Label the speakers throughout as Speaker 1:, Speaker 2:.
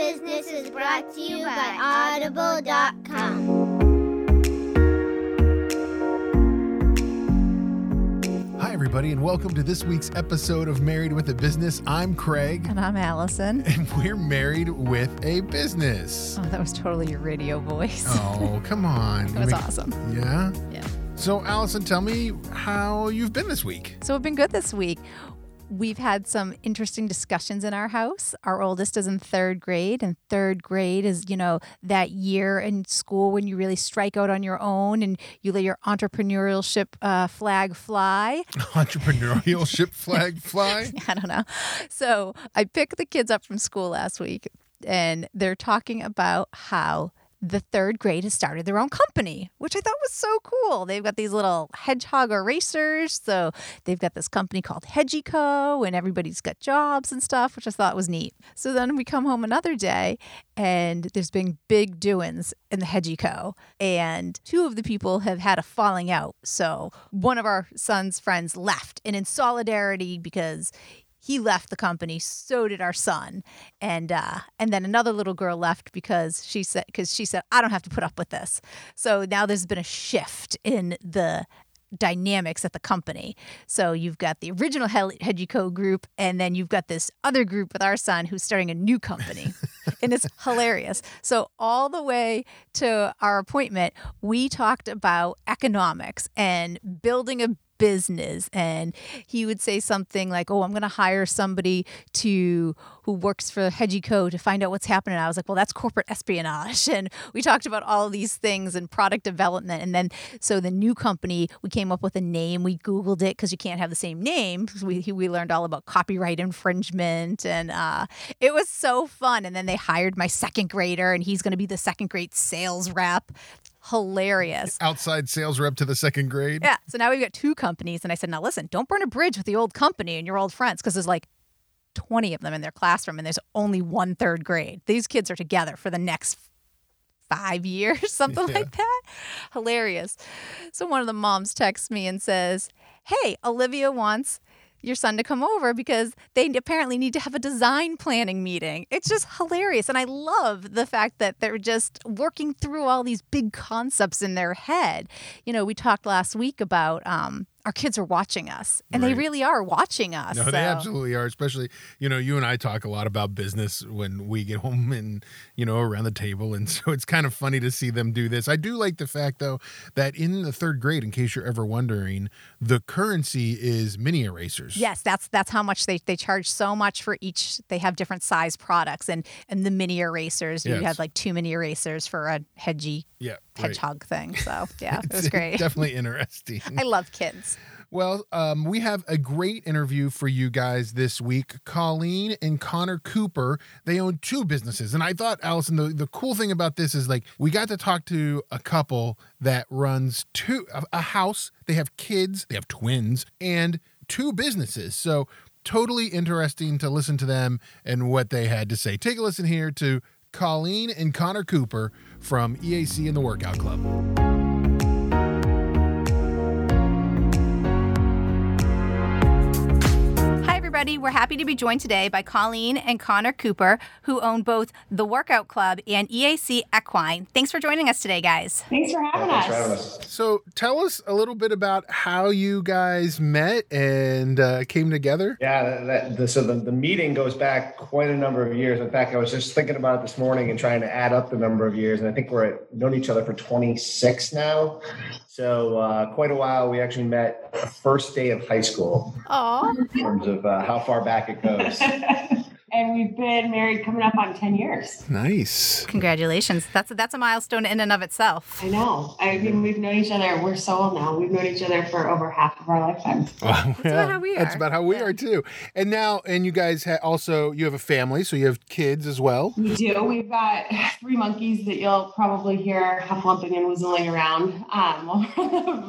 Speaker 1: Business is brought to you by Audible.com.
Speaker 2: Hi, everybody, and welcome to this week's episode of Married with a Business. I'm Craig,
Speaker 3: And I'm Allison.
Speaker 2: and we're married with a business.
Speaker 3: Oh, that was totally your radio voice.
Speaker 2: Oh, come on.
Speaker 3: that was
Speaker 2: make-
Speaker 3: awesome.
Speaker 2: Yeah?
Speaker 3: Yeah.
Speaker 2: So, Allison, tell me how you've been this week.
Speaker 3: So we've been good this week. We've had some interesting discussions in our house. Our oldest is in third grade, and third grade is, you know, that year in school when you really strike out on your own and you let your entrepreneurship uh, flag fly.
Speaker 2: Entrepreneurial ship flag fly.
Speaker 3: I don't know. So I picked the kids up from school last week, and they're talking about how the third grade has started their own company, which I thought was so cool. They've got these little hedgehog erasers. So they've got this company called Hedgico, and everybody's got jobs and stuff, which I thought was neat. So then we come home another day, and there's been big doings in the Hedgico, and two of the people have had a falling out. So one of our son's friends left, and in solidarity because he left the company so did our son. And uh and then another little girl left because she said because she said i don't have to put up with this. So now there's been a shift in the dynamics at the company. So you've got the original hedgico group and then you've got this other group with our son who's starting a new company. And it's hilarious. So all the way to our appointment we talked about economics and building a business and he would say something like oh i'm going to hire somebody to who works for hedgico to find out what's happening. I was like well that's corporate espionage. And we talked about all these things and product development and then so the new company we came up with a name. We googled it because you can't have the same name we, we learned all about copyright infringement and uh, it was so fun. And then they hired my second grader and he's going to be the second grade sales rep hilarious
Speaker 2: Outside sales rep to the second grade.
Speaker 3: yeah. So now we've got two companies. And I said, now listen, don't burn a bridge with the old company and your old friends because there's like 20 of them in their classroom and there's only one third grade. These kids are together for the next five years, something
Speaker 2: Yeah.
Speaker 3: like that. Hilarious. So one of the moms texts me and says, hey, Olivia wants your son to come over because they apparently need to have a design planning meeting. It's just hilarious. And I love the fact that they're just working through all these big concepts in their head. You know, we talked last week about um, our kids are watching us, and they really are watching us.
Speaker 2: No,
Speaker 3: so-
Speaker 2: they absolutely are. Especially, you know, you and I talk a lot about business when we get home and, you know, around the table. And so it's kind of funny to see them do this. I do like the fact, though, that in the third grade, in case you're ever wondering, the currency is mini erasers.
Speaker 3: Yes, that's that's how much they, they charge so much for each. They have different size products and and the mini erasers. You have like two mini erasers for a hedgy
Speaker 2: Yeah.
Speaker 3: Hedgehog thing. So yeah, it was great.
Speaker 2: Definitely interesting.
Speaker 3: I love kids.
Speaker 2: Well, um, we have a great interview for you guys this week. Colleen and Connor Cooper, they own two businesses. And I thought, Allison, the, the cool thing about this is like we got to talk to a couple that runs two a, a house. They have kids, they have twins, and two businesses. So totally interesting to listen to them and what they had to say. Take a listen here to Colleen and Connor Cooper from EAC and the Workout Club.
Speaker 3: Everybody. We're happy to be joined today by Colleen and Connor Cooper, who own both the Workout Club and EAC Equine. Thanks for joining us today, guys.
Speaker 4: Thanks for having,
Speaker 5: Thanks
Speaker 4: us.
Speaker 5: for having us.
Speaker 2: So tell us a little bit about how you guys met and uh, came together.
Speaker 5: Yeah, that, that, the, so the, the meeting goes back quite a number of years. In fact, I was just thinking about it this morning and trying to add up the number of years, and I think we're at, known each other for 26 now. So uh, quite a while. We actually met the first day of high school
Speaker 3: Oh,
Speaker 5: in terms of uh, how far back it goes.
Speaker 4: and we've been married coming up on 10 years.
Speaker 2: Nice.
Speaker 3: congratulations. That's a, that's a milestone in and of itself.
Speaker 4: I know. I mean, we've known each other. We're so old now. We've known each other for over half of our lifetime.
Speaker 2: That's
Speaker 3: about how we are.
Speaker 2: That's
Speaker 3: are.
Speaker 2: about how we
Speaker 3: Yeah.
Speaker 2: are too. And now, and you guys ha- also you have a family, so you have kids as well.
Speaker 4: We do. We've got three monkeys that you'll probably hear hufflumping and whistling around um,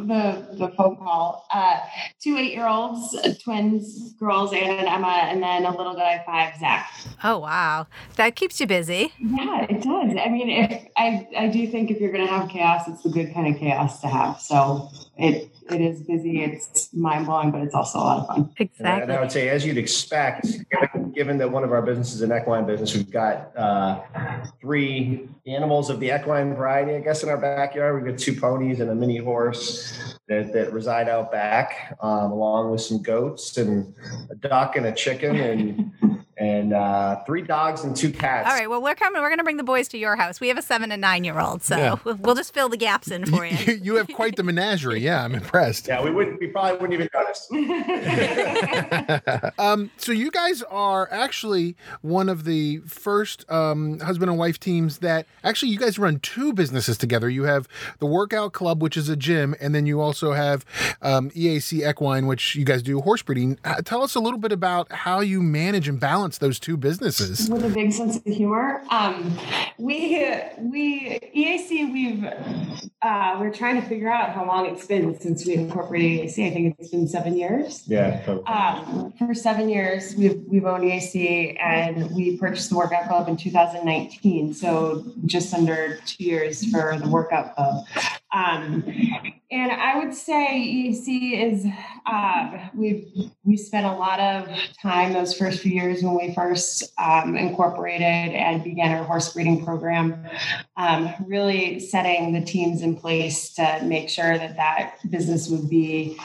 Speaker 4: the, the phone call. Uh, two eight year olds, twins, girls, Anna and Emma, and then a little guy, five, Zach.
Speaker 3: Oh, wow. That keeps you busy.
Speaker 4: Yeah, it does. I mean, if I, I do think if you're going to have chaos, it's the good kind of chaos to have. So it it is busy. It's mind blowing, but it's also a lot of fun.
Speaker 5: I-
Speaker 6: Exactly.
Speaker 5: And I would say, as you'd expect, given, given that one of our businesses is an equine business, we've got uh, three animals of the equine variety, I guess, in our backyard. We've got two ponies and a mini horse that, that reside out back, um, along with some goats and a duck and a chicken and and uh, three dogs and two cats.
Speaker 6: All right. Well, we're coming. We're going to bring the boys to your house. We have a seven and nine year old, so
Speaker 2: Yeah.
Speaker 6: we'll, we'll just fill the gaps in for you.
Speaker 2: You, you have quite the menagerie. Yeah, I'm impressed.
Speaker 5: Yeah, we wouldn't. We probably wouldn't even notice.
Speaker 2: um, so you guys are actually one of the first um, husband and wife teams that actually you guys run two businesses together. You have the workout club, which is a gym, and then you also have um, EAC Equine, which you guys do horse breeding. Uh, tell us a little bit about how you manage and balance those two businesses.
Speaker 4: with a big sense of humor. Um, we we EAC we've uh, we're trying to figure out how long it's been since we incorporated EAC. I think it's been seven years.
Speaker 5: Yeah. so-
Speaker 4: Um, for seven years, we've we've owned EAC, and we purchased the workout club in 2019. So just under two years for the workout club. Um, and I would say EAC is uh, we've we spent a lot of time those first few years when we first um, incorporated and began our horse breeding program, um, really setting the teams in place to make sure that that business would be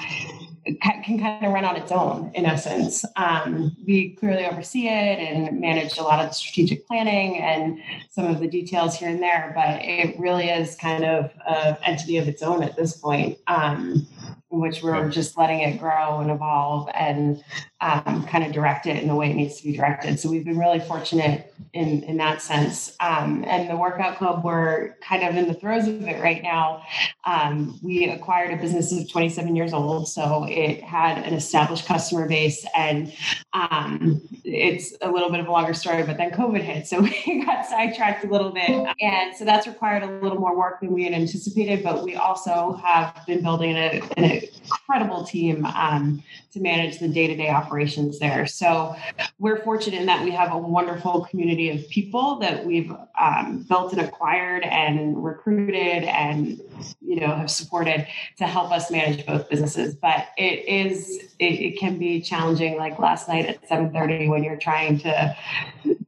Speaker 4: can kind of run on its own in essence. Um, we clearly oversee it and manage a lot of the strategic planning and some of the details here and there, but it really is kind of an entity of its own at this point. Um, which we're just letting it grow and evolve and um, kind of direct it in the way it needs to be directed. So we've been really fortunate in in that sense. Um, and the workout club, we're kind of in the throes of it right now. Um, we acquired a business that's 27 years old, so it had an established customer base, and um, it's a little bit of a longer story. But then COVID hit, so we got sidetracked a little bit, and so that's required a little more work than we had anticipated. But we also have been building a, an incredible team um, to manage the day-to-day operations there. So we're fortunate in that we have a wonderful community of people that we've um, built and acquired and recruited and you know have supported to help us manage both businesses. But it is it, it can be challenging. Like last night at 7:30 when you're trying to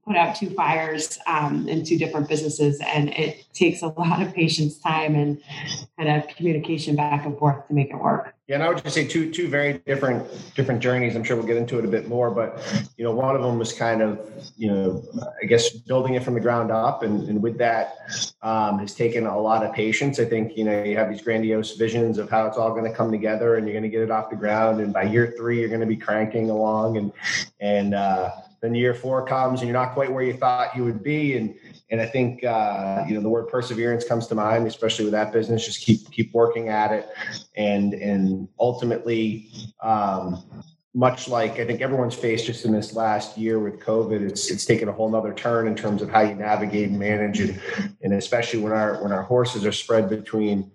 Speaker 4: put out two fires um, in two different businesses, and it takes a lot of patience, time, and kind of communication back and forth to make it work.
Speaker 5: Yeah, and I would just say two two very different different journeys. I'm sure we'll get into it a bit more, but you know, one of them was kind of you know, I guess building it from the ground up, and, and with that um, has taken a lot of patience. I think you know you have these grandiose visions of how it's all going to come together, and you're going to get it off the ground, and by year three you're going to be cranking along, and and uh, then year four comes, and you're not quite where you thought you would be, and and I think uh, you know the word perseverance comes to mind, especially with that business. Just keep keep working at it, and and ultimately, um, much like I think everyone's faced just in this last year with COVID, it's it's taken a whole nother turn in terms of how you navigate and manage it, and especially when our when our horses are spread between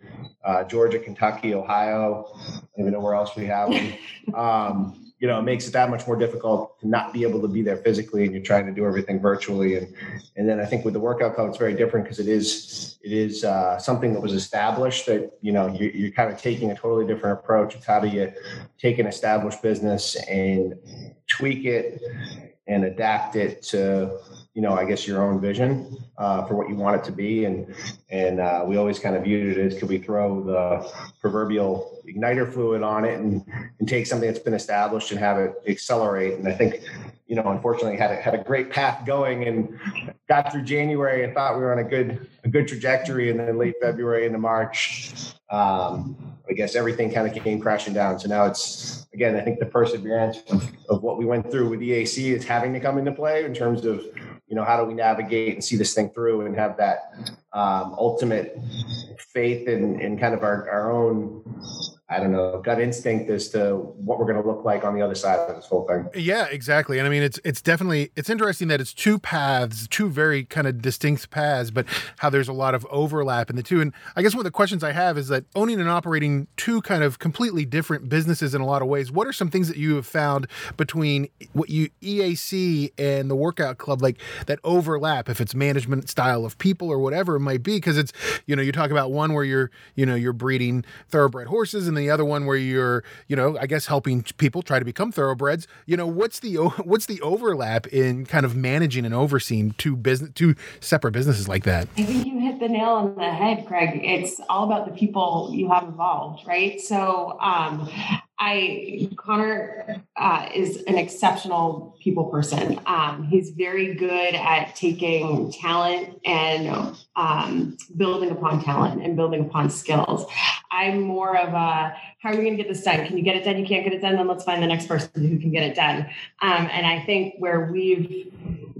Speaker 5: uh, Georgia, Kentucky, Ohio, I don't even know where else we have them. Um, you know, it makes it that much more difficult to not be able to be there physically, and you're trying to do everything virtually. And and then I think with the workout club, it's very different because it is it is uh, something that was established that you know you're, you're kind of taking a totally different approach. It's how do you take an established business and tweak it and adapt it to you know I guess your own vision uh, for what you want it to be. And and uh, we always kind of viewed it as could we throw the proverbial igniter fluid on it and and take something that's been established and have it accelerate. And I think you know, unfortunately had a, had a great path going and got through January and thought we were on a good a good trajectory, and then late February into March, um, I guess everything kind of came crashing down. So now it's again, I think the perseverance of, of what we went through with EAC is having to come into play in terms of you know how do we navigate and see this thing through and have that um, ultimate faith in, in kind of our, our own I don't know, gut instinct as to what we're going to look like on the other side of this whole thing.
Speaker 2: Yeah, exactly. And I mean, it's it's definitely it's interesting that it's two paths, two very kind of distinct paths, but how there's a lot of overlap in the two. And I guess one of the questions I have is that owning and operating two kind of completely different businesses in a lot of ways. What are some things that you have found between what you EAC and the workout club, like that overlap? If it's management style of people or whatever it might be, because it's you know you talk about one where you're you know you're breeding thoroughbred horses and the other one where you're, you know, I guess helping people try to become thoroughbreds. You know, what's the what's the overlap in kind of managing and overseeing two business two separate businesses like that?
Speaker 4: I think you hit the nail on the head, Craig. It's all about the people you have involved, right? So, um, I Connor uh, is an exceptional people person. Um, he's very good at taking talent and um, building upon talent and building upon skills. I'm more of a how are we going to get this done? Can you get it done? You can't get it done, then let's find the next person who can get it done. Um, and I think where we've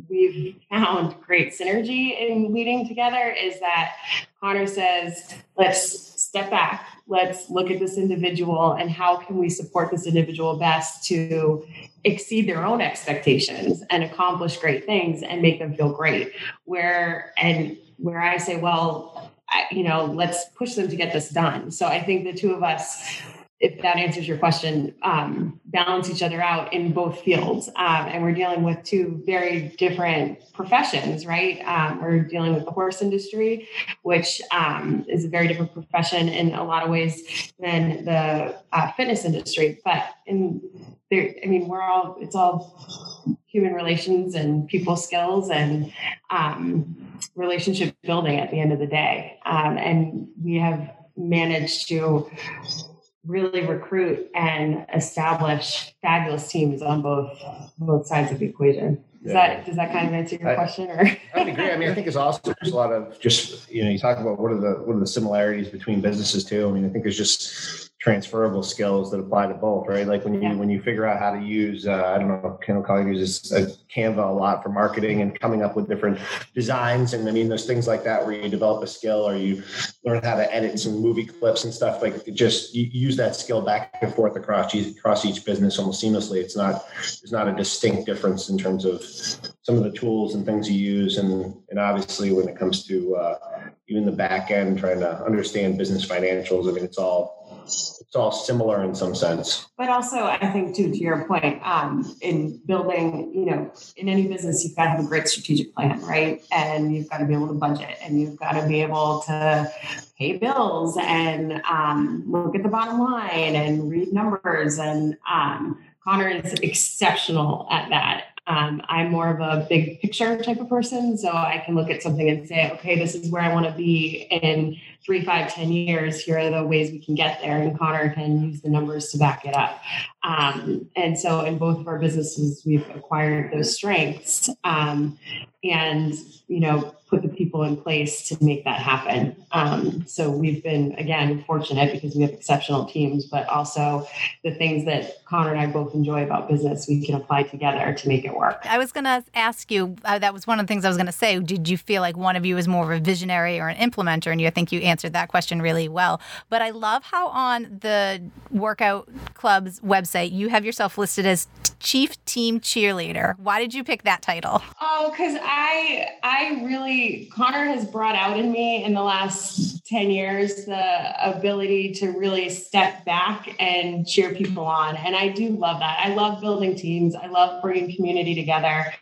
Speaker 4: we've found great synergy in leading together is that Connor says, let's step back, let's look at this individual and how can we support this individual best to exceed their own expectations and accomplish great things and make them feel great. Where and where I say, well, I, you know, let's push them to get this done. So I think the two of us if that answers your question, um, balance each other out in both fields. Um, and we're dealing with two very different professions, right? Um, we're dealing with the horse industry, which um, is a very different profession in a lot of ways than the uh, fitness industry. But in there, I mean, we're all, it's all human relations and people skills and um, relationship building at the end of the day. Um, and we have managed to really recruit and establish fabulous teams on both both sides of the equation. Does
Speaker 5: Yeah.
Speaker 4: that does that kind of answer your
Speaker 5: I-
Speaker 4: question or
Speaker 5: I would agree. I mean, I think it's also there's a lot of just you know you talk about what are the what are the similarities between businesses too. I mean, I think there's just transferable skills that apply to both, right? Like when you
Speaker 4: Yeah.
Speaker 5: when you figure out how to use uh, I don't know, Kendall Collier uses uh, Canva a lot for marketing and coming up with different designs, and I mean, there's things like that where you develop a skill or you learn how to edit some movie clips and stuff. Like just you use that skill back and forth across each, across each business almost seamlessly. It's not there's not a distinct difference in terms of some of the tools and things you use, and and obviously when it comes to uh, even the back end, trying to understand business financials. I mean, it's all it's all similar in some sense.
Speaker 4: but also I think too to your point, um, in building, you know, in any business you've got to have a great strategic plan, right? And you've got to be able to budget and you've got to be able to pay bills and um, look at the bottom line and read numbers. And um, Connor is exceptional at that. Um, I'm more of a big picture type of person, so I can look at something and say, okay, this is where I want to be in three, five, ten years. Here are the ways we can get there, and Connor can use the numbers to back it up. Um, and so, in both of our businesses, we've acquired those strengths, um, and you know, put the people in place to make that happen. Um, so we've been again fortunate because we have exceptional teams, but also the things that Connor and I both enjoy about business, we can apply together to make it work.
Speaker 6: I was going to ask you, uh, that was one of the things I was going to say. Did you feel like one of you is more of a visionary or an implementer? And you, think you answered that question really well. But I love how on the Workout Club's website, you have yourself listed as Chief Team Cheerleader. Why did you pick that title?
Speaker 4: Oh, because I I really Connor has brought out in me in the last 10 years the ability to really step back and cheer people on. And I do love that. I love building teams. I love bringing community together.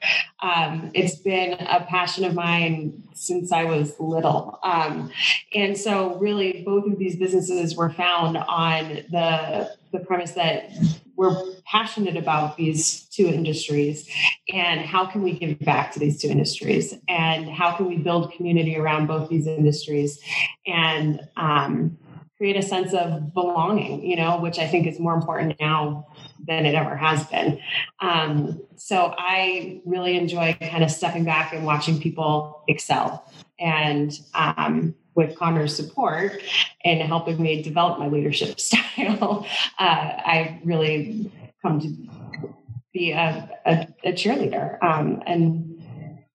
Speaker 4: Um, it's been a passion of mine since I was little. Um, and so really both of these businesses were found on the the premise that we're passionate about these two industries and how can we give back to these two industries and how can we build community around both these industries and um, create a sense of belonging you know which i think is more important now than it ever has been um, so i really enjoy kind of stepping back and watching people excel and um, with Connor's support and helping me develop my leadership style, uh, I really come to be a, a, a cheerleader. Um, and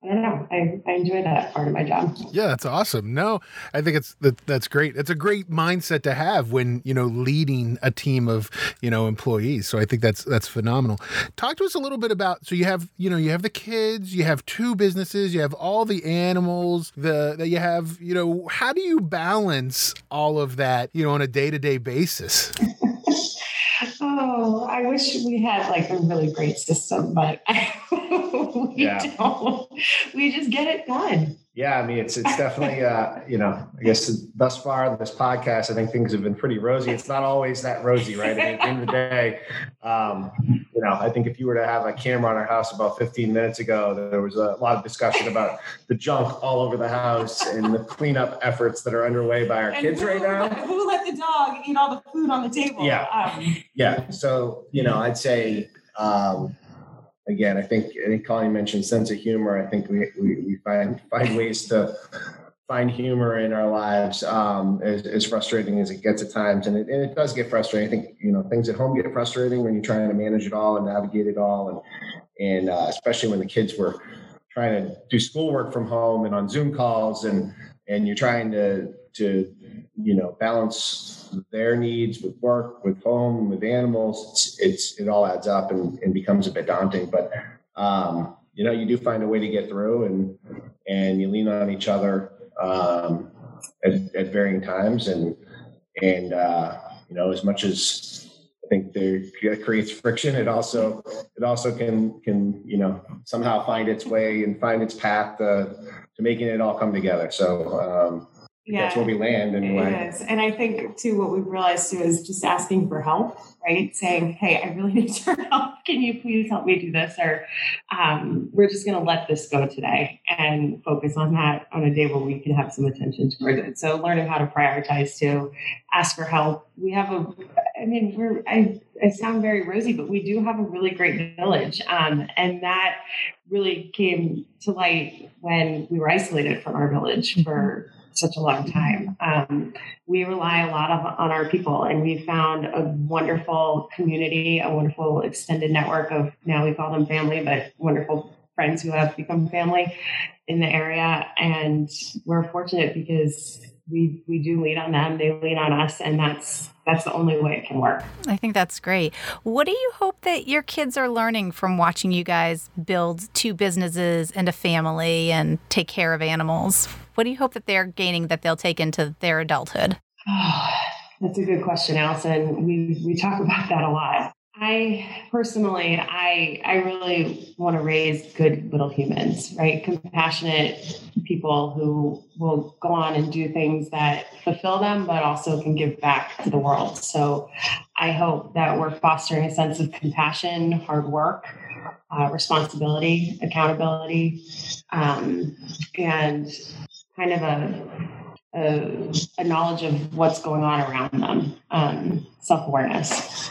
Speaker 4: I don't know, I, I enjoy that part of my job.
Speaker 2: Yeah, that's awesome. No, I think it's that that's great. It's a great mindset to have when you know leading a team of you know employees. So I think that's that's phenomenal. Talk to us a little bit about. So you have you know you have the kids, you have two businesses, you have all the animals, the that you have. You know, how do you balance all of that? You know, on a day to day basis.
Speaker 4: Oh, I wish we had like a really great system, but we
Speaker 5: Yeah.
Speaker 4: don't. We just get it done.
Speaker 5: Yeah, I mean, it's it's definitely uh, you know, I guess thus far this podcast, I think things have been pretty rosy. It's not always that rosy, right? At the end of the day, um, you know, I think if you were to have a camera on our house about 15 minutes ago, there was a lot of discussion about the junk all over the house and the cleanup efforts that are underway by our
Speaker 4: And
Speaker 5: kids
Speaker 4: who
Speaker 5: right now.
Speaker 4: Who let the dog eat all the food on the table?
Speaker 5: Yeah.
Speaker 4: Um,
Speaker 5: Yeah. So, you know, I'd say, um, again, I think, I think Colleen mentioned sense of humor. I think we, we, we find, find ways to find humor in our lives, um, as, as frustrating as it gets at times. And it, and it does get frustrating. I think, you know, things at home get frustrating when you're trying to manage it all and navigate it all. And, and, uh, especially when the kids were trying to do schoolwork from home and on Zoom calls and, and you're trying to, to, you know, balance their needs with work, with home, with animals. It's, it's it all adds up and, and becomes a bit daunting. But um, you know, you do find a way to get through, and and you lean on each other um, at, at varying times, and and uh, you know, as much as I think there creates friction, it also it also can can you know somehow find its way and find its path to, to making it all come together. So. Um, that's where we land and
Speaker 4: It is. And I think too what we've realized too is just asking for help, right? Saying, Hey, I really need your help. Can you please help me do this? Or um, we're just gonna let this go today and focus on that on a day where we can have some attention towards it. So learning how to prioritize to ask for help. We have a I mean, we're I, I sound very rosy, but we do have a really great village. Um, and that really came to light when we were isolated from our village for such a long time. Um, we rely a lot of, on our people, and we found a wonderful community, a wonderful extended network of now we call them family, but wonderful friends who have become family in the area. And we're fortunate because we we do lean on them, they lean on us, and that's that's the only way it can work.
Speaker 6: I think that's great. What do you hope that your kids are learning from watching you guys build two businesses and a family and take care of animals? What do you hope that they're gaining that they'll take into their adulthood?
Speaker 4: That's a good question, Allison. We we talk about that a lot. I personally, I I really want to raise good little humans, right? Compassionate people who will go on and do things that fulfill them, but also can give back to the world. So, I hope that we're fostering a sense of compassion, hard work, uh, responsibility, accountability, um, and kind of a a, a, knowledge of what's going on around them, um, self awareness.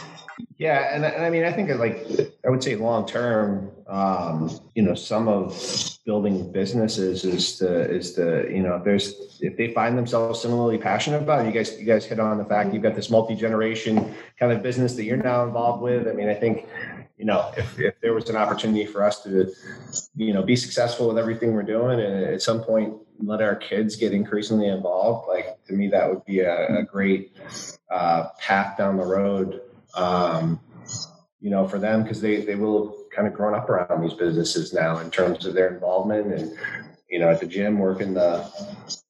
Speaker 5: Yeah, and, and I mean, I think like I would say long term, um, you know, some of building businesses is to is to you know, if there's if they find themselves similarly passionate about it, you guys you guys hit on the fact you've got this multi generation kind of business that you're now involved with. I mean, I think you know, if, if there was an opportunity for us to, you know, be successful with everything we're doing and at some point let our kids get increasingly involved, like to me, that would be a, a great uh, path down the road, um, you know, for them because they, they will have kind of grown up around these businesses now in terms of their involvement and, you know, at the gym, working the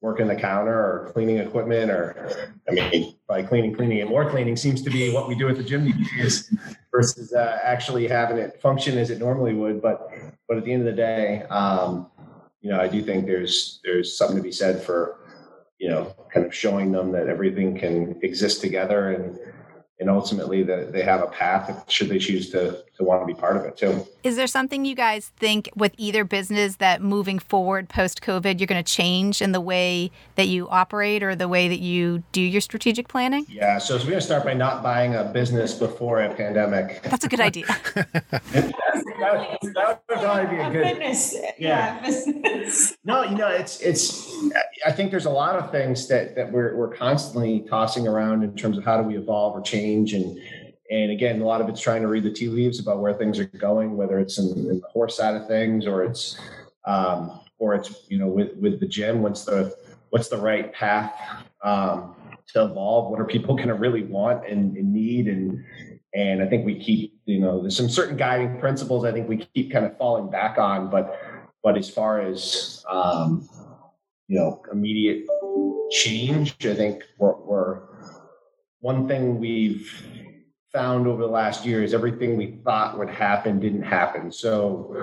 Speaker 5: working the counter or cleaning equipment or, I mean, by cleaning, cleaning and more cleaning seems to be what we do at the gym these days versus uh, actually having it function as it normally would. But, but at the end of the day, um, you know, I do think there's, there's something to be said for, you know, kind of showing them that everything can exist together and, and ultimately that they have a path should they choose to, to want to be part of it too.
Speaker 6: Is there something you guys think with either business that moving forward post COVID, you're going to change in the way that you operate or the way that you do your strategic planning?
Speaker 5: Yeah. So, so we're going to start by not buying a business before a pandemic.
Speaker 6: That's a good idea.
Speaker 5: that, that would probably be a good.
Speaker 4: Oh, Fitness,
Speaker 5: Yeah.
Speaker 4: yeah, business.
Speaker 5: No, you know, it's it's. I think there's a lot of things that that we're we're constantly tossing around in terms of how do we evolve or change, and and again, a lot of it's trying to read the tea leaves about where things are going, whether it's in, in the horse side of things or it's um, or it's you know with with the gym. What's the what's the right path um, to evolve? What are people going to really want and, and need and and I think we keep, you know, there's some certain guiding principles I think we keep kind of falling back on, but but as far as um, you know, immediate change, I think we're, we're one thing we've found over the last year is everything we thought would happen didn't happen. So,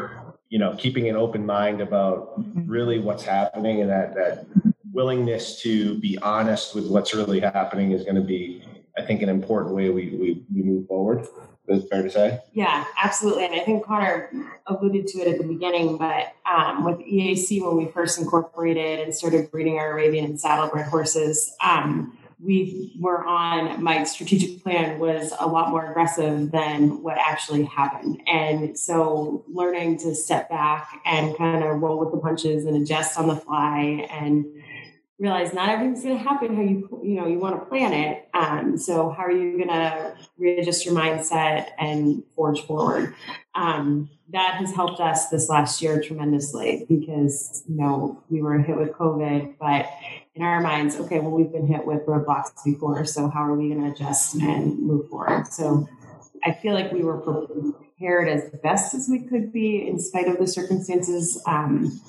Speaker 5: you know, keeping an open mind about mm-hmm. really what's happening and that that willingness to be honest with what's really happening is going to be, I think, an important way we we, we move forward. Is fair to say?
Speaker 4: Yeah, absolutely. And I think Connor alluded to it at the beginning, but um, with EAC, when we first incorporated and started breeding our Arabian and saddlebred horses, um, we were on my strategic plan was a lot more aggressive than what actually happened. And so learning to step back and kind of roll with the punches and adjust on the fly and realize not everything's going to happen how you you know you want to plan it. Um, so how are you going to readjust your mindset and forge forward? Um, that has helped us this last year tremendously because you know we were hit with covid but in our minds okay well we've been hit with roadblocks before so how are we going to adjust and move forward? So i feel like we were prepared as best as we could be in spite of the circumstances. Um,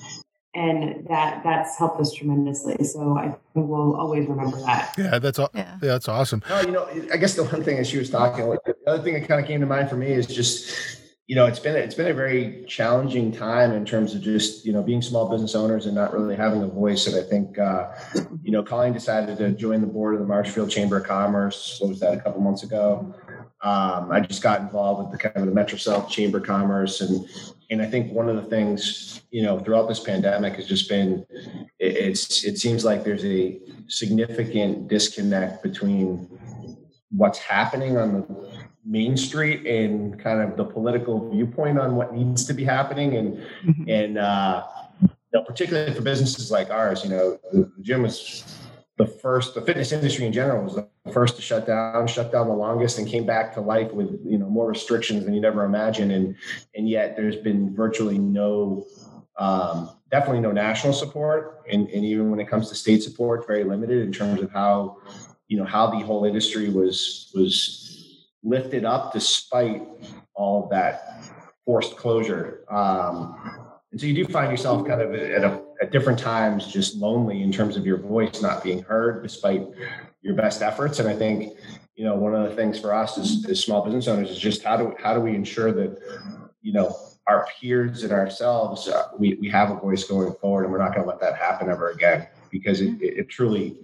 Speaker 4: and that that's helped us tremendously. So I think we'll always remember that.
Speaker 2: Yeah, that's all. Yeah. yeah. that's awesome.
Speaker 5: No, you know, I guess the one thing as she was talking, the other thing that kind of came to mind for me is just, you know, it's been it's been a very challenging time in terms of just you know being small business owners and not really having a voice. And I think, uh, you know, Colleen decided to join the board of the Marshfield Chamber of Commerce. What was that? A couple months ago. Um, I just got involved with the kind of the Metro South Chamber of Commerce, and and I think one of the things you know throughout this pandemic has just been it, it's it seems like there's a significant disconnect between what's happening on the main street and kind of the political viewpoint on what needs to be happening and mm-hmm. and uh, you know, particularly for businesses like ours, you know, the, gym was the first, the fitness industry in general was the first to shut down, shut down the longest, and came back to life with you know more restrictions than you'd ever imagine. And and yet there's been virtually no, um, definitely no national support, and, and even when it comes to state support, very limited in terms of how you know how the whole industry was was lifted up despite all of that forced closure. Um, and so you do find yourself kind of at, a, at different times just lonely in terms of your voice not being heard despite your best efforts. And I think, you know, one of the things for us as, as small business owners is just how do how do we ensure that, you know, our peers and ourselves, uh, we, we have a voice going forward and we're not going to let that happen ever again because it, it, it truly,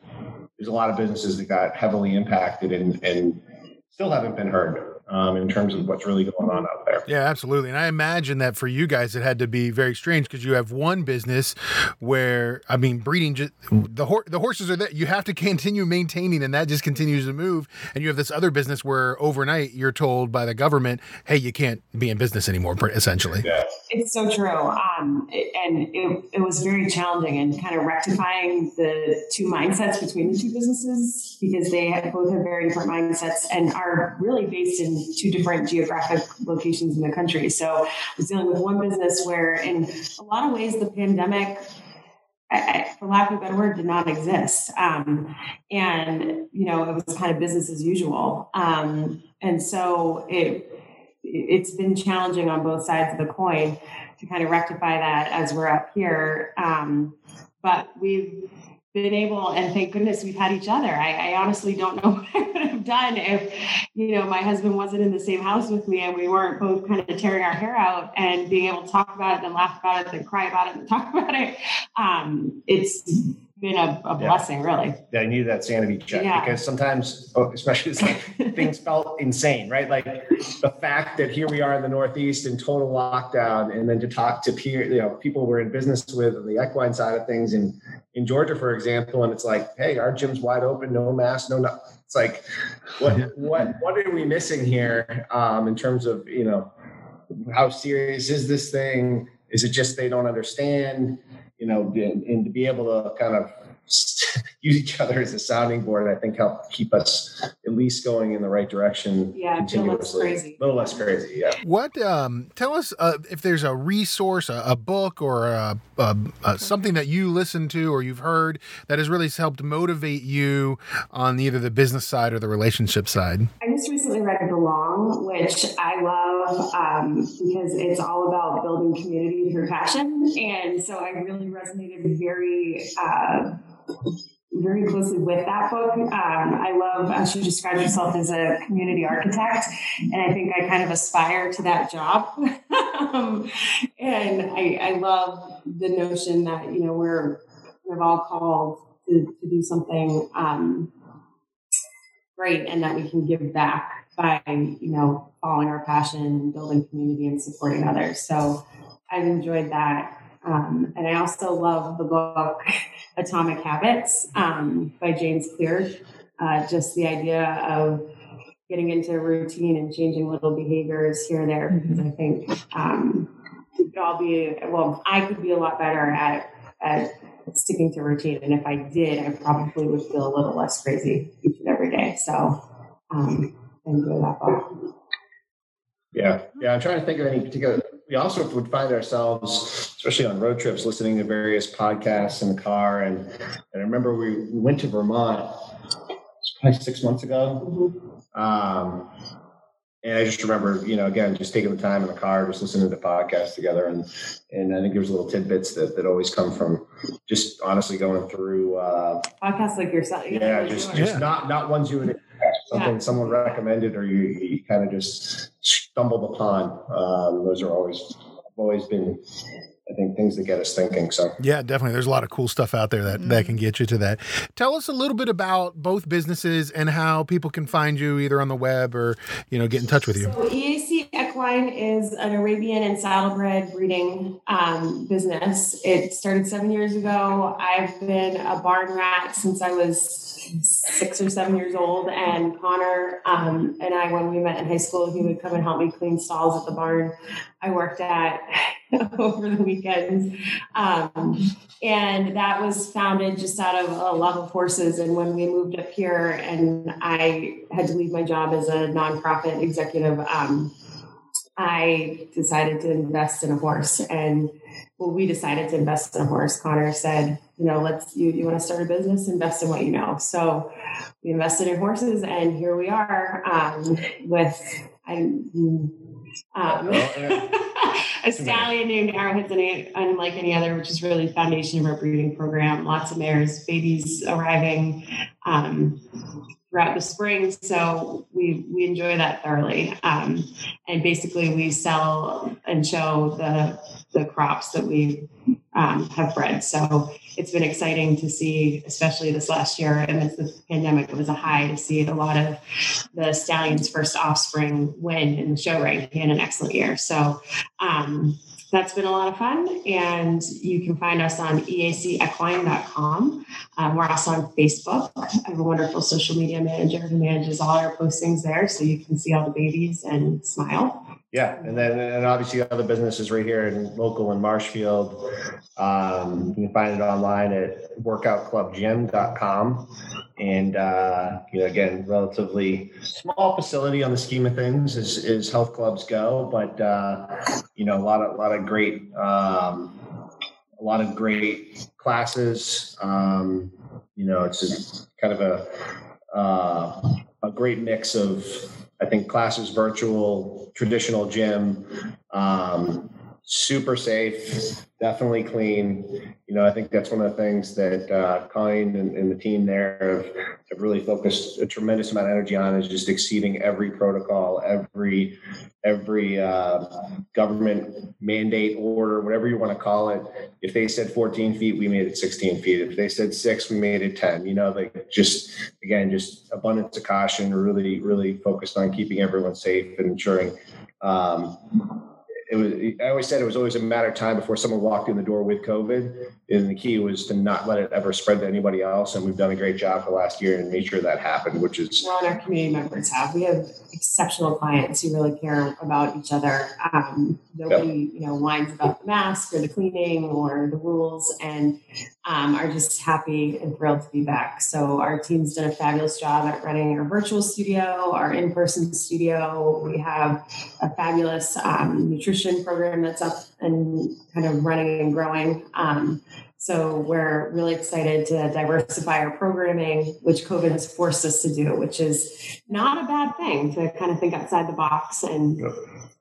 Speaker 5: there's a lot of businesses that got heavily impacted and, and still haven't been heard um, in terms of what's really going on out there.
Speaker 2: Yeah, absolutely. And I imagine that for you guys, it had to be very strange because you have one business where, I mean, breeding just the hor- the horses are that you have to continue maintaining, and that just continues to move. And you have this other business where overnight you're told by the government, "Hey, you can't be in business anymore." Essentially,
Speaker 4: yeah. It's so true. Um, and it, it was very challenging and kind of rectifying the two mindsets between the two businesses because they have, both have very different mindsets and are really based in two different geographic locations in the country. So I was dealing with one business where, in a lot of ways, the pandemic I, for lack of a better word, did not exist. Um, and, you know, it was kind of business as usual. Um, and so it, it's been challenging on both sides of the coin to kind of rectify that as we're up here. Um, but we've been able, and thank goodness we've had each other. I, I, honestly don't know what I would have done if, you know, my husband wasn't in the same house with me and we weren't both kind of tearing our hair out and being able to talk about it and laugh about it and cry about it and talk about it. Um, it's been a, a blessing, really.
Speaker 5: Yeah, I needed that sanity check yeah. because sometimes, oh, especially it's like things felt insane, right? Like the fact that here we are in the Northeast in total lockdown, and then to talk to peer, you know, people we're in business with on the equine side of things, and in Georgia, for example, and it's like, hey, our gym's wide open, no mask, no, no. It's like, what, what, what are we missing here um, in terms of, you know, how serious is this thing? Is it just they don't understand? You know, and, and to be able to kind of use each other as a sounding board, I think help keep us at least going in the right direction.
Speaker 4: Yeah, continuously. A little less crazy.
Speaker 5: A little less crazy. Yeah.
Speaker 2: What? Um, tell us uh, if there's a resource, a, a book, or a, a, something that you listen to or you've heard that has really helped motivate you on either the business side or the relationship side.
Speaker 4: I just recently read Belong, which I love um, because it's all about building community through passion, and so I really resonated very. Uh, very closely with that book. Um, I love how she describes herself as a community architect, and I think I kind of aspire to that job. um, and I, I, love the notion that you know we're we're all called to, to do something um, great, and that we can give back by you know following our passion building community and supporting others. So I've enjoyed that. Um, and I also love the book Atomic Habits um, by James Clear. Uh, just the idea of getting into a routine and changing little behaviors here and there. Because I think um, we could all be, well, I could be a lot better at, at sticking to routine. And if I did, I probably would feel a little less crazy each and every day. So um, I enjoy that book.
Speaker 5: Yeah, yeah. I'm trying to think of any particular we also would find ourselves, especially on road trips, listening to various podcasts in the car. And, and I remember we, we went to Vermont probably six months ago. Mm-hmm. Um, and I just remember, you know, again, just taking the time in the car, just listening to the podcast together. And, and I think there's little tidbits that, that always come from just honestly going through, uh,
Speaker 4: podcasts like yourself.
Speaker 5: Yeah. Just, just yeah. not, not ones you would expect, something yeah. someone recommended, or you, you kind of just stumbled upon. Um, those are always, always been I think things that get us thinking. So
Speaker 2: yeah, definitely. There's a lot of cool stuff out there that, mm that can get you to that. Tell us a little bit about both businesses and how people can find you either on the web or you know get in touch with you.
Speaker 4: So EAC Equine is an Arabian and saddlebred breeding um, business. It started seven years ago. I've been a barn rat since I was six or seven years old, and Connor um, and I, when we met in high school, he would come and help me clean stalls at the barn I worked at over the weekends. Um, and that was founded just out of a love of horses. And when we moved up here, and I had to leave my job as a nonprofit executive, um, I decided to invest in a horse. And well, we decided to invest in a horse. Connor said, you know, let's you you want to start a business, invest in what you know. So we invested in horses, and here we are um, with I. Um, a stallion named Arrowheads unlike any other, which is really the foundation of our breeding program. Lots of mares, babies arriving um, throughout the spring, so we we enjoy that thoroughly. Um, and basically, we sell and show the the crops that we um, have bred. So it's been exciting to see, especially this last year amidst the pandemic, it was a high to see a lot of the stallion's first offspring win in the show ring. He had an excellent year. So um, that's been a lot of fun. And you can find us on eacequine.com. Um, we're also on Facebook. I have a wonderful social media manager who manages all our postings there. So you can see all the babies and smile.
Speaker 5: Yeah, and then and obviously other businesses right here in local in Marshfield. Um, you can find it online at workoutclubgym.com. And uh, you know, again, relatively small facility on the scheme of things as, as health clubs go, but uh, you know, a lot of a lot of great um, a lot of great classes. Um, you know, it's just kind of a uh, a great mix of I think classes virtual, traditional gym, um, super safe, definitely clean. You know, I think that's one of the things that uh, Colleen and, and, the team there have, have, really focused a tremendous amount of energy on is just exceeding every protocol, every every uh, government mandate order, whatever you want to call it. If they said 14 feet, we made it 16 feet. If they said six, we made it 10. You know, like just again, just abundance of caution. Really, really focused on keeping everyone safe and ensuring. Um, it was I always said it was always a matter of time before someone walked in the door with COVID. And the key was to not let it ever spread to anybody else. And we've done a great job for the last year and made sure that happened, which is
Speaker 4: well, and our community members have. We have exceptional clients who really care about each other. Um, nobody, yep. you know, whines about the mask or the cleaning or the rules, and um, are just happy and thrilled to be back. So our team's done a fabulous job at running our virtual studio, our in-person studio. We have a fabulous um, nutrition program that's up and kind of running and growing. Um, so we're really excited to diversify our programming, which COVID has forced us to do, which is not a bad thing to kind of think outside the box and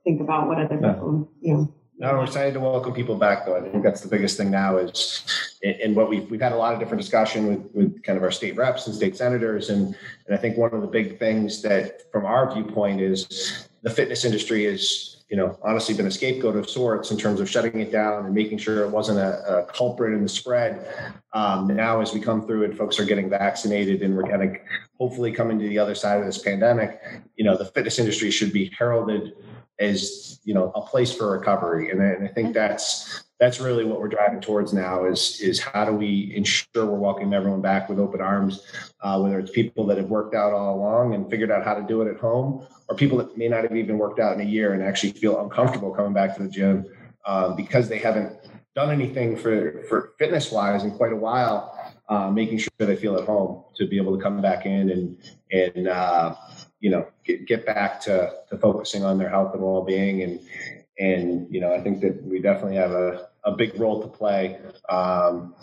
Speaker 4: think about what other people, you know,
Speaker 5: No, we're excited to welcome people back, though. I think that's the biggest thing now is, and what we've we've had a lot of different discussion with with kind of our state reps and state senators, and and I think one of the big things that, from our viewpoint, is the fitness industry is you know honestly been a scapegoat of sorts in terms of shutting it down and making sure it wasn't a, a culprit in the spread. Um, now, as we come through and folks are getting vaccinated and we're getting hopefully coming to the other side of this pandemic, you know the fitness industry should be heralded as you know a place for recovery and and I think that's that's really what we're driving towards now is is how do we ensure we're welcoming everyone back with open arms uh, whether it's people that have worked out all along and figured out how to do it at home or people that may not have even worked out in a year and actually feel uncomfortable coming back to the gym um, because they haven't done anything for for fitness wise in quite a while uh, making sure they feel at home to be able to come back in and and uh, you know get, get back to, to focusing on their health and well-being and and you know i think that we definitely have a, a big role to play um,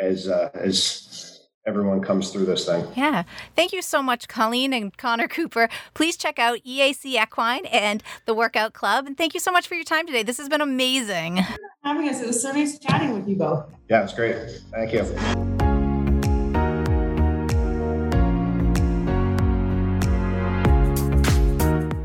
Speaker 5: as uh, as everyone comes through this thing.
Speaker 6: Yeah. Thank you so much, Colleen and Connor Cooper. Please check out EAC Equine and the Workout Club. And thank you so much for your time today. This has been amazing.
Speaker 4: Having us. It was so nice chatting with you both.
Speaker 5: Yeah, it's great. Thank you.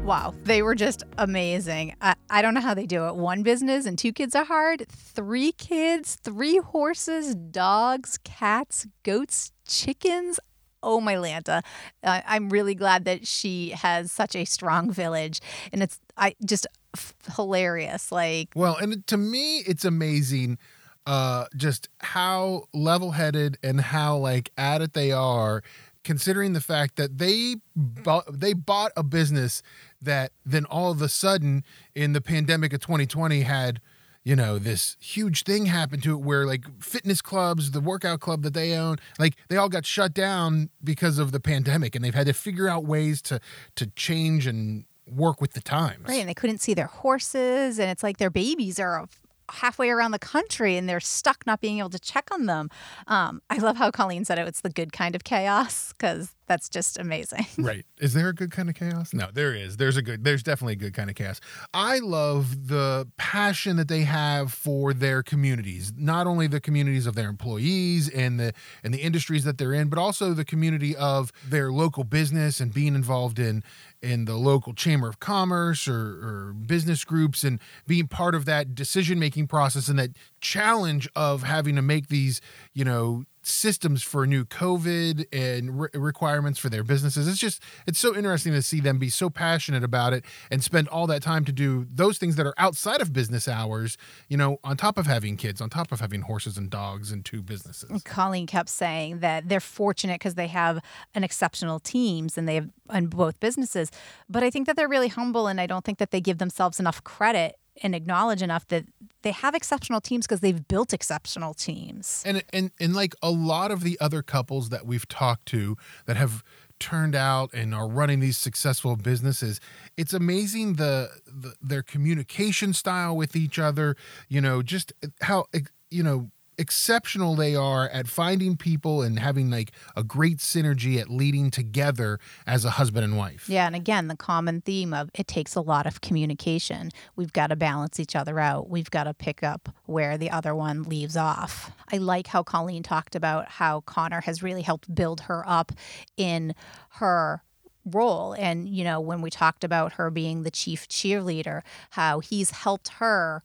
Speaker 3: Wow, they were just amazing. I, I don't know how they do it. One business and two kids are hard. Three kids, three horses, dogs, cats, goats, chickens. Oh, my Lanta. I'm really glad that she has such a strong village. And it's I just f- hilarious. Like,
Speaker 2: Well, and to me, it's amazing uh just how level-headed and how like at it they are considering the fact that they bought, they bought a business that then all of a sudden in the pandemic of 2020 had you know this huge thing happen to it where like fitness clubs the workout club that they own like they all got shut down because of the pandemic and they've had to figure out ways to to change and work with the times
Speaker 3: right. And they couldn't see their horses. And it's like their babies are halfway around the country and they're stuck not being able to check on them. Um, I love how Colleen said it. It's the good kind of chaos because that's just amazing.
Speaker 2: right. Is there a good kind of chaos? No, there is. There's a good there's definitely a good kind of chaos. I love the passion that they have for their communities. Not only the communities of their employees and the and the industries that they're in, but also the community of their local business and being involved in in the local chamber of commerce or, or business groups and being part of that decision making process and that challenge of having to make these, you know, systems for new COVID and re- requirements for their businesses. It's just, it's so interesting to see them be so passionate about it and spend all that time to do those things that are outside of business hours, you know, on top of having kids, on top of having horses and dogs and two businesses.
Speaker 3: Colleen kept saying that they're fortunate because they have an exceptional teams and they have on both businesses. But I think that they're really humble and I don't think that they give themselves enough credit and acknowledge enough that they have exceptional teams because they've built exceptional teams.
Speaker 2: And and and like a lot of the other couples that we've talked to that have turned out and are running these successful businesses it's amazing the, the their communication style with each other you know just how eh, you know exceptional they are at finding people and having like a great synergy at leading together as a husband and wife.
Speaker 3: Yeah, and again, the common theme of it takes a lot of communication. We've got to balance each other out. We've got to pick up where the other one leaves off. I like how Colleen talked about how Connor has really helped build her up in her role and you know when we talked about her being the chief cheerleader how he's helped her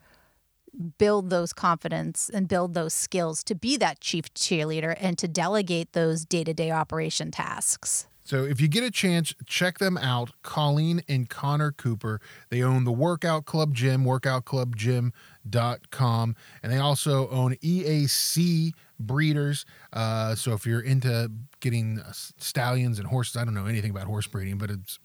Speaker 3: build those confidence and build those skills to be that chief cheerleader and to delegate those day-to-day operation tasks.
Speaker 2: So if you get a chance, check them out. Colleen and Connor Cooper. They own the Workout Club Gym, workoutclubgym.com. And they also own EAC breeders. Uh, so if you're into getting stallions and horses, I don't know anything about horse breeding, but it's it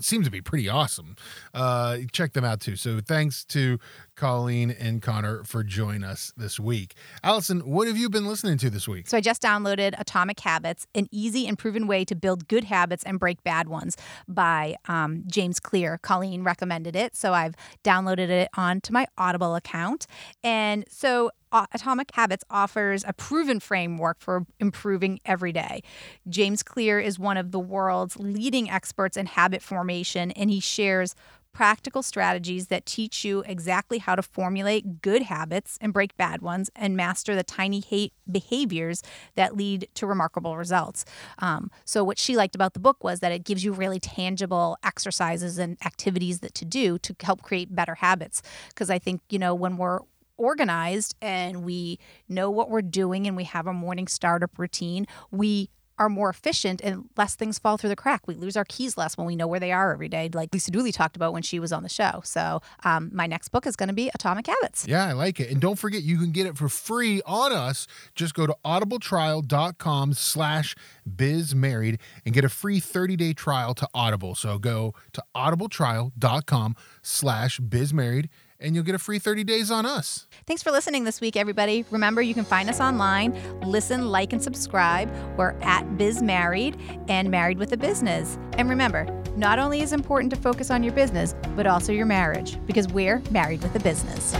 Speaker 2: seems to be pretty awesome. Uh, check them out too. So thanks to Colleen and Connor for joining us this week. Allison, what have you been listening to this week?
Speaker 3: So I just downloaded Atomic Habits, an easy and proven way to build good habits and break bad ones by um, James Clear. Colleen recommended it, so I've downloaded it onto my Audible account. And so Atomic Habits offers a proven framework for improving every day. James Clear is one of the world's leading experts in habit formation, and he shares practical strategies that teach you exactly how to formulate good habits and break bad ones and master the tiny hate behaviors that lead to remarkable results. Um, so, what she liked about the book was that it gives you really tangible exercises and activities that to do to help create better habits. Because I think, you know, when we're organized and we know what we're doing and we have a morning startup routine, we are more efficient and less things fall through the crack. We lose our keys less when we know where they are every day, like Lisa Dooley talked about when she was on the show. So, um, my next book is going to be Atomic Habits.
Speaker 2: Yeah, I like it. And don't forget, you can get it for free on us. Just go to audibletrial.com slash bizmarried and get a free 30-day trial to Audible. So go to audibletrial.com slash bizmarried and you'll get a free 30 days on us.
Speaker 3: Thanks for listening this week, everybody. Remember, you can find us online, listen, like, and subscribe. We're at Biz Married and Married with a Business. And remember, not only is it important to focus on your business, but also your marriage, because we're married with a business.